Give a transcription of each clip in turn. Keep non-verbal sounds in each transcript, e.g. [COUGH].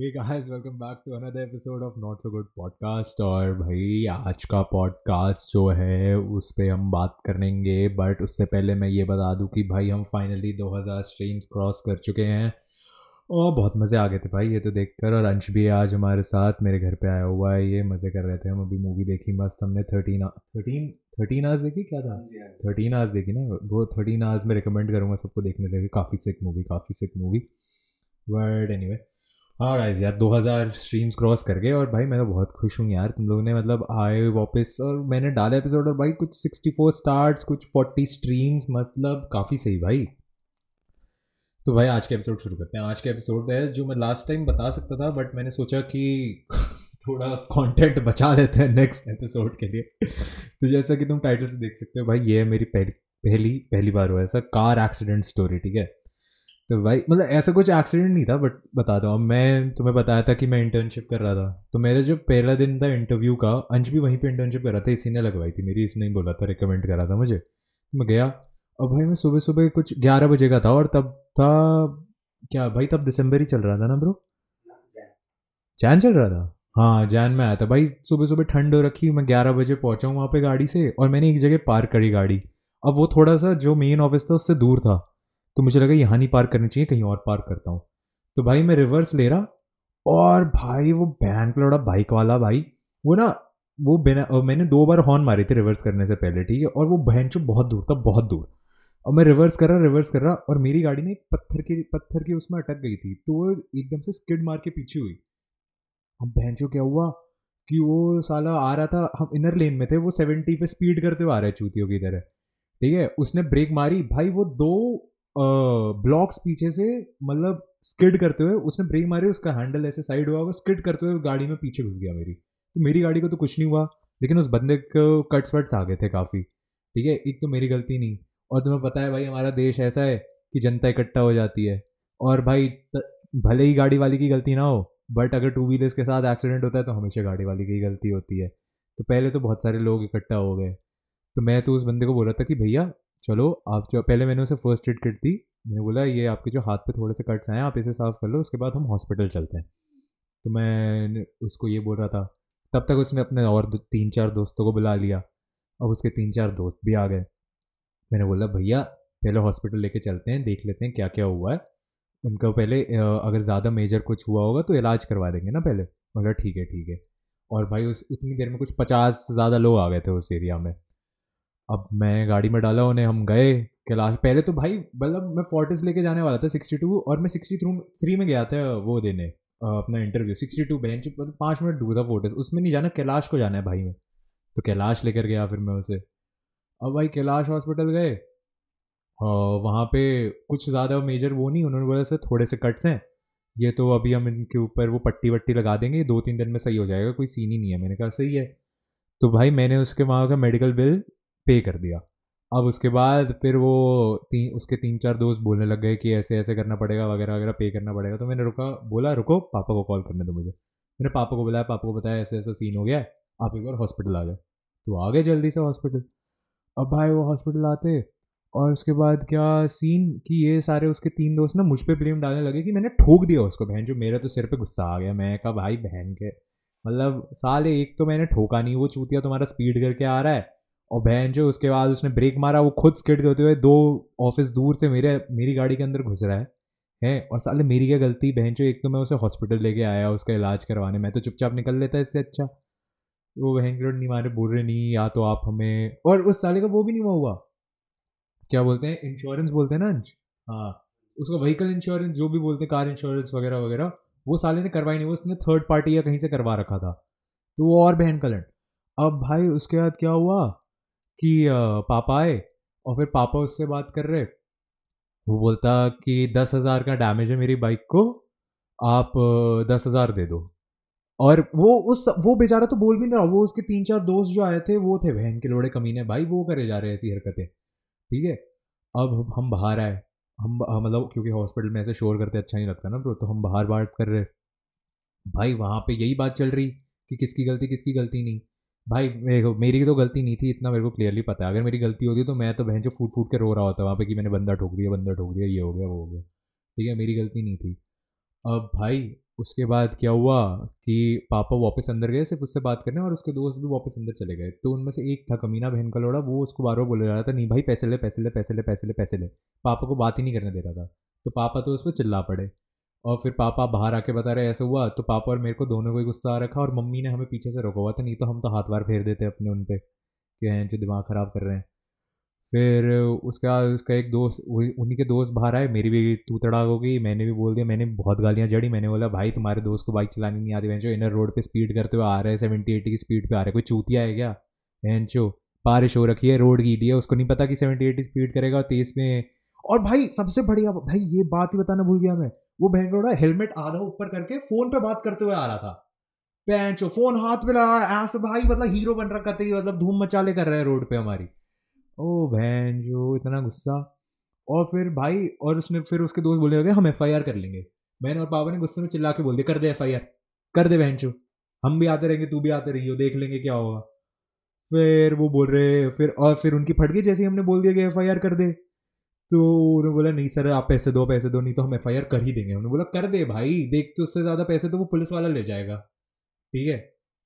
Hey guys, welcome back to another episode of Not So Good Podcast. और भाई आज का पॉडकास्ट जो है उस पर हम बात करेंगे बट उससे पहले मैं ये बता दूँ कि भाई हम फाइनली 2000 स्ट्रीम्स क्रॉस कर चुके हैं। और बहुत मज़े आ गए थे भाई ये तो देखकर। और अंश भी आज हमारे साथ मेरे घर पे आया हुआ है ये मज़े कर रहे थे हम। अभी मूवी देखी मस्त हमने थर्टीन थर्टीन थर्टीन आवर्स देखी क्या था? थर्टीन आवर्स देखी ना? वो थर्टीन आवर्स में रिकमेंड करूँगा सबको देखने लगे काफ़ी सिक मूवी काफ़ी sick movie but any anyway, हाँ गाइज़ यार 2000 स्ट्रीम्स क्रॉस कर गए और भाई मैं तो बहुत खुश हूँ यार। तुम लोगों ने मतलब आए वापस और मैंने डाला एपिसोड और भाई कुछ 64 स्टार्ट्स कुछ 40 स्ट्रीम्स मतलब काफ़ी सही भाई। तो भाई आज के एपिसोड शुरू करते हैं। आज के एपिसोड है जो मैं लास्ट टाइम बता सकता था बट मैंने सोचा कि [LAUGHS] थोड़ा कंटेंट बचा लेते हैं नेक्स्ट एपिसोड के लिए। तो जैसा कि तुम टाइटल से देख सकते हो, भाई ये है मेरी पहली पहली पहली बार हुआ ऐसा कार एक्सीडेंट स्टोरी ठीक है? तो भाई मतलब ऐसा कुछ एक्सीडेंट नहीं था बट बता दो मैं, तुम्हें बताया था कि मैं इंटर्नशिप कर रहा था। तो मेरा जो पहला दिन था इंटरव्यू का, अंश भी वहीं पे इंटर्नशिप कर रहा था, इसी ने लगवाई थी मेरी, इसने ही बोला था रिकमेंड करा था मुझे। तो मैं गया और भाई मैं सुबह सुबह कुछ ग्यारह बजे का था, और तब था, क्या भाई, तब दिसंबर ही चल रहा था ना ब्रो जैन चल रहा था? हाँ जैन में आया था। भाई सुबह सुबह ठंड हो रखी, मैं ग्यारह बजे पहुँचा हूँ वहाँ पे गाड़ी से, और मैंने एक जगह पार्क करी गाड़ी। अब वो थोड़ा सा, जो मेन ऑफ़िस था, उससे दूर था। तो मुझे लगा यहाँ नहीं पार्क करनी चाहिए, कहीं और पार्क करता हूँ। तो भाई मैं रिवर्स ले रहा और भाई वो बहन कलोड़ा बाइक वाला भाई, वो ना, वो बिना मैंने दो बार हॉर्न मारी थी रिवर्स करने से पहले, ठीक है? और वो बहन चो बहुत दूर था, बहुत दूर। और मैं रिवर्स कर रहा रिवर्स कर रहा और मेरी गाड़ी ने पत्थर के पत्थर के उसमें अटक गई थी तो वो एकदम से स्किड मार के पीछे हुई। अब बहन चो क्या हुआ कि वो साला आ रहा था, हम इनर लेन में थे, वो सेवेंटी पे स्पीड करते हुए आ रहे चूतियों की तरह, ठीक है? उसने ब्रेक मारी, भाई वो दो ब्लॉक्स पीछे से मतलब स्किड करते हुए उसने ब्रेक मारी उसका हैंडल ऐसे साइड हुआ वो स्किड करते हुए गाड़ी में पीछे घुस गया मेरी। तो मेरी गाड़ी को तो कुछ नहीं हुआ लेकिन उस बंदे को कट्स वट्स आ गए थे काफ़ी। ठीक है? एक तो मेरी गलती नहीं और तुम्हें पता है भाई हमारा देश ऐसा है कि जनता इकट्ठा हो जाती है। और भाई त, भले ही गाड़ी वाली की गलती ना हो बट अगर टू व्हीलर्स के साथ एक्सीडेंट होता है तो हमेशा गाड़ी वाले की गलती होती है। तो पहले तो बहुत सारे लोग इकट्ठा हो गए। तो मैं तो उस बंदे को बोल था कि भैया चलो, आप जो, पहले मैंने उसे फ़र्स्ट एड किट दी। मैंने बोला, ये आपके जो हाथ पे थोड़े से कट्स आए हैं, आप इसे साफ़ कर लो, उसके बाद हम हॉस्पिटल चलते हैं। तो मैं उसको ये बोल रहा था। तब तक उसने अपने और तीन चार दोस्तों को बुला लिया। अब उसके तीन चार दोस्त भी आ गए। मैंने बोला, भैया, पहले हॉस्पिटल लेके चलते हैं, देख लेते हैं क्या क्या हुआ है। उनका पहले अगर ज़्यादा मेजर कुछ हुआ होगा तो इलाज करवा देंगे ना पहले? बोला, ठीक है ठीक है। और भाई, उस, उतनी देर में कुछ पचास से ज़्यादा लोग आ गए थे उस एरिया में। अब मैं गाड़ी में डाला, उन्हें हम गए कैलाश पहले तो भाई मतलब मैं फोर्टिस लेके जाने वाला था, सिक्सटी टू, और मैं सिक्सटी थ्रू, थ्री में गया था वो देने अपना इंटरव्यू सिक्सटी टू बेंच मतलब पाँच मिनट दूर था फोर्टिस, उसमें नहीं जाना, कैलाश को जाना है भाई में। तो कैलाश लेकर गया फिर मैं उसे। अब भाई, कैलाश हॉस्पिटल गए वहाँ पे कुछ ज़्यादा मेजर वो नहीं, उन्होंने बोला, सर, थोड़े से कट्स हैं, ये तो अभी हम इनके ऊपर वो पट्टी वट्टी लगा देंगे, दो तीन दिन में सही हो जाएगा, कोई सीन ही नहीं है। मैंने कहा, सही है। तो भाई, मैंने उसके वहाँ का मेडिकल बिल पे कर दिया। अब उसके बाद फिर वो तीन उसके तीन चार दोस्त बोलने लग गए कि ऐसे ऐसे करना पड़ेगा, वगैरह वगैरह पे करना पड़ेगा। तो मैंने रुका, बोला, रुको, पापा को कॉल करने दो मुझे। मैंने पापा को बुलाया, पापा को बताया, ऐसे, ऐसा सीन हो गया है, आप एक बार हॉस्पिटल आ जाओ। तो आ गए जल्दी से हॉस्पिटल अब भाई वो हॉस्पिटल आते और उसके बाद क्या सीन कि ये सारे उसके तीन दोस्त ना मुझ पर ब्लेम डालने लगे कि मैंने ठोक दिया उसको, बहन, जो मेरे तो सिर पे गुस्सा आ गया, मैं कहा, भाई, बहन के मतलब साले एक तो मैंने ठोका नहीं, वो चूतिया तुम्हारा स्पीड करके आ रहा है और बहन जो, उसके बाद उसने ब्रेक मारा, वो खुद स्किट करते हुए दो ऑफ़िस दूर से मेरे, मेरी गाड़ी के अंदर घुस रहा है है? और साले मेरी क्या गलती? बहन जो, एक तो मैं उसे हॉस्पिटल लेके आया, उसका इलाज करवाने, मैं तो चुपचाप निकल लेता इससे अच्छा। वो बहन के नहीं मारे बोल रहे, नहीं, या तो आप हमें और उस साले का वो भी नहीं हुआ क्या बोलते हैं? इंश्योरेंस बोलते हैं ना अंश? हाँ। उसका व्हीकल इंश्योरेंस जो भी बोलते हैं कार इंश्योरेंस वगैरह वगैरह, वो साले ने करवाई नहीं, वो उसने थर्ड पार्टी या कहीं से करवा रखा था। तो वो और बहन कलंट अब भाई, उसके बाद क्या हुआ? कि पापा आए और फिर पापा उससे बात कर रहे। वो बोलता कि दस हज़ार का डैमेज है मेरी बाइक को, आप दस हज़ार दे दो। और वो उस वो बेचारा तो बोल भी नहीं रहा वो उसके तीन चार दोस्त जो आए थे, वो थे, बहन के लोड़े कमीने, भाई वो करे जा रहे हैं ऐसी हरकतें। ठीक है? अब हम बाहर आए। हम मतलब क्योंकि हॉस्पिटल में ऐसे शोर करते अच्छा नहीं लगता ना ब्रो तो हम बाहर बात कर रहे। भाई वहाँ पे यही बात चल रही कि किसकी गलती किसकी गलती नहीं। भाई, मेरे मेरी तो गलती नहीं थी, इतना मेरे को क्लियरली पता है। अगर मेरी गलती होती तो मैं तो बहन जो फूट फूट के रो रहा होता वहाँ पे कि मैंने बंदा ठोक दिया, बंदा ठोक दिया, ये हो गया, वो हो गया। ठीक है, मेरी गलती नहीं थी। अब भाई, उसके बाद क्या हुआ कि पापा वापस अंदर गए, सिर्फ़ उससे बात करने और उसके दोस्त भी वापस अंदर चले गए। तो उनमें से एक था कमीना बहन का लोड़ा, वो उसको बार बार बोले जा रहा था, नहीं भाई, पैसे ले पैसे ले पैसे ले पैसे ले पैसे ले। पापा को बात ही नहीं करने दे रहा था। तो पापा तो उस पर चिल्ला पड़े। और फिर पापा बाहर आके बता रहे, ऐसे हुआ तो पापा और मेरे को दोनों को ही गुस्सा आ रखा और मम्मी ने हमें पीछे से रोका हुआ था, नहीं तो हम तो हाथ बार फेर देते अपने उन पर कि हैं जो, दिमाग ख़राब कर रहे हैं। फिर उसका उसका एक दोस्त उन्हीं के दोस्त बाहर आए, मेरी भी तू तड़ाक हो गई, मैंने भी बोल दिया, मैंने बहुत गालियाँ जड़ी, मैंने बोला, भाई, तुम्हारे दोस्त को बाइक चलानी नहीं आती जो इनर रोड पे स्पीड करते हुए आ रहे हैं, सेवेंटी एटी की स्पीड पे आ रहे कोई चूतिया है क्या? चो, बारिश हो रखी है, रोड गीली है, उसको नहीं पता कि सेवेंटी एटी स्पीड करेगा और तेज में, और भाई, सबसे बढ़िया, भाई, ये बात ही बताना भूल गया मैं वो बहन रोड़ा हेलमेट आधा ऊपर करके फ़ोन पे बात करते हुए आ रहा था। पैंचो, फ़ोन हाथ पे लगा, ऐसे भाई मतलब हीरो बन रखा था मतलब धूम मचाले कर रहे हैं रोड पे हमारी। ओ बहन, जो इतना गुस्सा। और फिर भाई, और उसने फिर उसके दोस्त बोले लगे हम एफआईआर कर लेंगे। मैंने और पापा ने गुस्से में चिल्ला के बोल दिया, कर दे एफआईआर, कर दे बहन हम भी आते रहेंगे, तू भी आते रहियो, देख लेंगे क्या होगा। फिर वो बोल रहे, फिर, और फिर उनकी फट गई जैसे ही हमने बोल दिया कि एफआईआर कर दे। तो उन्होंने बोला, नहीं सर, आप पैसे दो पैसे दो, नहीं तो हम एफ़ कर ही देंगे। उन्होंने बोला, कर दे भाई, देख तो उससे ज़्यादा पैसे तो वो पुलिस वाला ले जाएगा। ठीक है?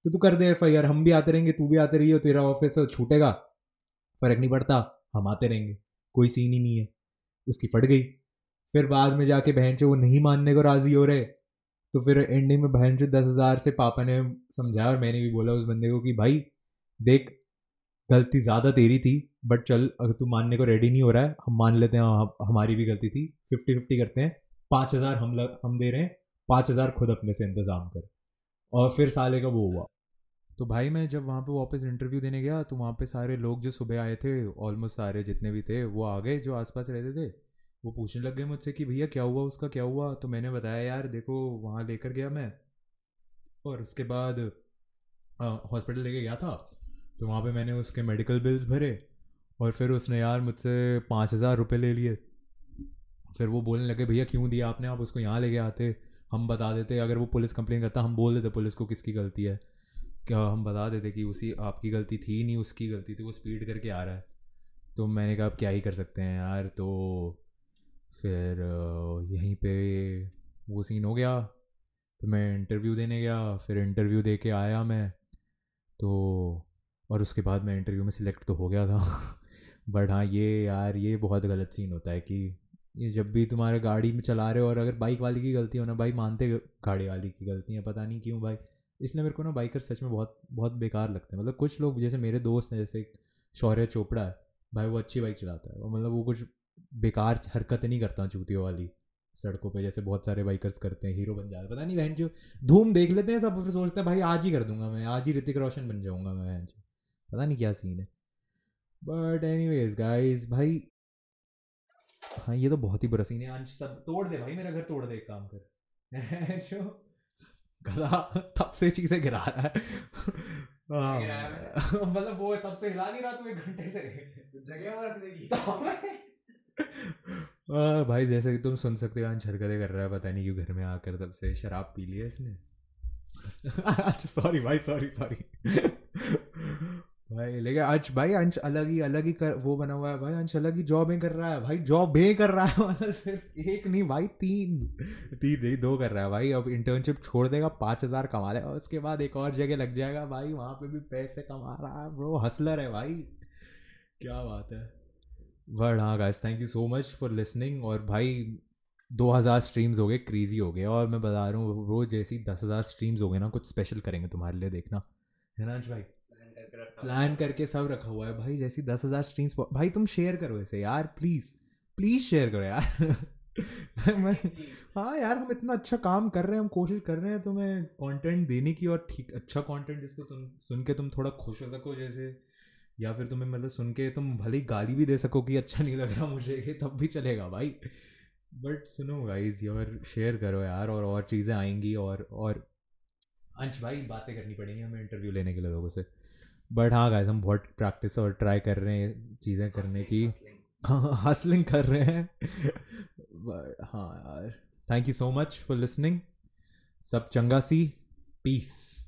तो तू कर दे एफआईआर हम भी आते रहेंगे, तू भी आते रहिए तेरा ऑफ़िस छूटेगा। फ़र्क नहीं पड़ता, हम आते रहेंगे, कोई सीन ही नहीं है। उसकी फट गई। फिर बाद में जाके बहन वो नहीं मानने को राज़ी हो रहे तो फिर एंडिंग में बहन दस हज़ार से पापा ने समझाया और मैंने भी बोला उस बंदे को कि, भाई, देख गलती ज़्यादा तेरी थी बट चल, अगर तू मानने को रेडी नहीं हो रहा है, हम मान लेते हैं हमारी भी गलती थी। फिफ्टी फिफ्टी करते हैं। पाँच हज़ार हम लग हम दे रहे हैं। पाँच हज़ार खुद अपने से इंतज़ाम कर। और फिर साले का वो हुआ। तो भाई मैं जब वहाँ पे वापस इंटरव्यू देने गया तो वहाँ पे सारे लोग जो सुबह आए थे ऑलमोस्ट सारे जितने भी थे, वो आ गए जो आसपास रहते थे। वो पूछने लग गए मुझसे कि, भैया, क्या हुआ उसका? क्या हुआ? तो मैंने बताया, यार, देखो, वहाँ लेकर गया मैं। और उसके बाद हॉस्पिटल लेके गया था। तो वहाँ पे मैंने उसके मेडिकल बिल्स भरे और फिर उसने, यार, मुझसे पाँच हज़ार रुपये ले लिए। फिर वो बोलने लगे, भैया, क्यों दिया आपने? आप उसको यहाँ लेके आते। हम बता देते, अगर वो पुलिस कंप्लेन करता, हम बोल देते पुलिस को किसकी गलती है। क्या हम बता देते कि उसी आपकी गलती थी, नहीं उसकी गलती थी, वो स्पीड करके आ रहा है। तो मैंने कहा, अब क्या ही कर सकते हैं यार? तो फिर यहीं पे वो सीन हो गया। तो मैं इंटरव्यू देने गया, फिर इंटरव्यू दे के आया मैं। तो और उसके बाद मैं इंटरव्यू में सिलेक्ट तो हो गया था। [LAUGHS] बट हाँ ये यार, ये बहुत गलत सीन होता है कि ये जब भी तुम्हारे गाड़ी में चला रहे हो और अगर बाइक वाले की गलती हो ना, भाई मानते गाड़ी वाले की गलती है, पता नहीं क्यों भाई। इसलिए मेरे को ना बाइकर सच में बहुत बहुत बेकार लगते हैं। मतलब कुछ लोग, जैसे मेरे दोस्त हैं, जैसे शौर्य चोपड़ा है, भाई वो अच्छी बाइक चलाता है। मतलब वो कुछ बेकार हरकतें नहीं करता चूतियों वाली सड़कों पे, जैसे बहुत सारे बाइकर्स करते हैं हीरो बन जाते हैं। पता नहीं बहन जो, धूम देख लेते हैं सब, फिर सोचते हैं, भाई आज ही कर दूँगा मैं, आज ही ऋतिक रोशन बन जाऊँगा मैं, बहन पता नहीं क्या सीन है। बट एनी वेज गाइज़ भाई हाँ ये तो बहुत ही बुरा सीन है। अंश सब तोड़ दे भाई मेरा घर तोड़ दे एक काम कर। [LAUGHS] जो गला तब से चीज़ें गिरा रहा है। हाँ। [LAUGHS] मतलब वो तब से हिला नहीं रहा तू एक घंटे से। जगह वो रख देगी। आ, [LAUGHS] भाई। जैसे कि तुम सुन सकते हो अंश हरकतें कर रहा है पता नहीं क्यों घर में आकर तब से शराब पी लिया इसने। अच्छा सॉरी भाई सॉरी सॉरी भाई लेकिन आज भाई, अंश अलग ही अलग ही कर, वो बना हुआ है भाई। अंश अलग ही जॉब कर रहा है भाई। जॉब भी कर रहा है मतलब सिर्फ़ एक नहीं भाई, तीन। तीन नहीं, दो कर रहा है भाई। अब इंटर्नशिप छोड़ देगा, पाँच हज़ार कमा लेगा उसके बाद एक और जगह लग जाएगा भाई, वहाँ पे भी पैसे कमा रहा है। ब्रो हसलर है भाई। क्या बात है। बट हाँ guys thank you so much for listening और भाई, दो हज़ार स्ट्रीम्स हो गए क्रीजी हो गए। और मैं बता रहा हूँ, रोज़ जैसी दस हज़ार स्ट्रीम्स हो गए ना, कुछ स्पेशल करेंगे तुम्हारे लिए देखना। है ना अंश भाई? प्लान करके सब रखा हुआ है। भाई जैसी दस हज़ार स्ट्रीम्स भाई तुम शेयर करो इसे यार प्लीज़ प्लीज़ शेयर करो यार। [LAUGHS] मैं हाँ यार हम इतना अच्छा काम कर रहे हैं हम कोशिश कर रहे हैं तुम्हें कंटेंट देने की और ठीक अच्छा कंटेंट जिसको तुम सुन के तुम थोड़ा खुश हो सको जैसे या फिर तुम्हें मतलब सुन के तुम भले गाली भी दे सको कि अच्छा नहीं लग रहा मुझे ये तब भी चलेगा भाई। बट सुनो गाइज़ यार शेयर करो यार और और चीज़ें आएँगी और और अंश भाई बातें करनी पड़ेंगी हमें इंटरव्यू लेने के लिए लोगों से। बट हाँ गाइस हम बहुत प्रैक्टिस और ट्राई कर रहे हैं चीज़ें करने की। हाँ हसलिंग [LAUGHS] कर रहे हैं। हाँ यार thank you so much for listening सब चंगा सी। पीस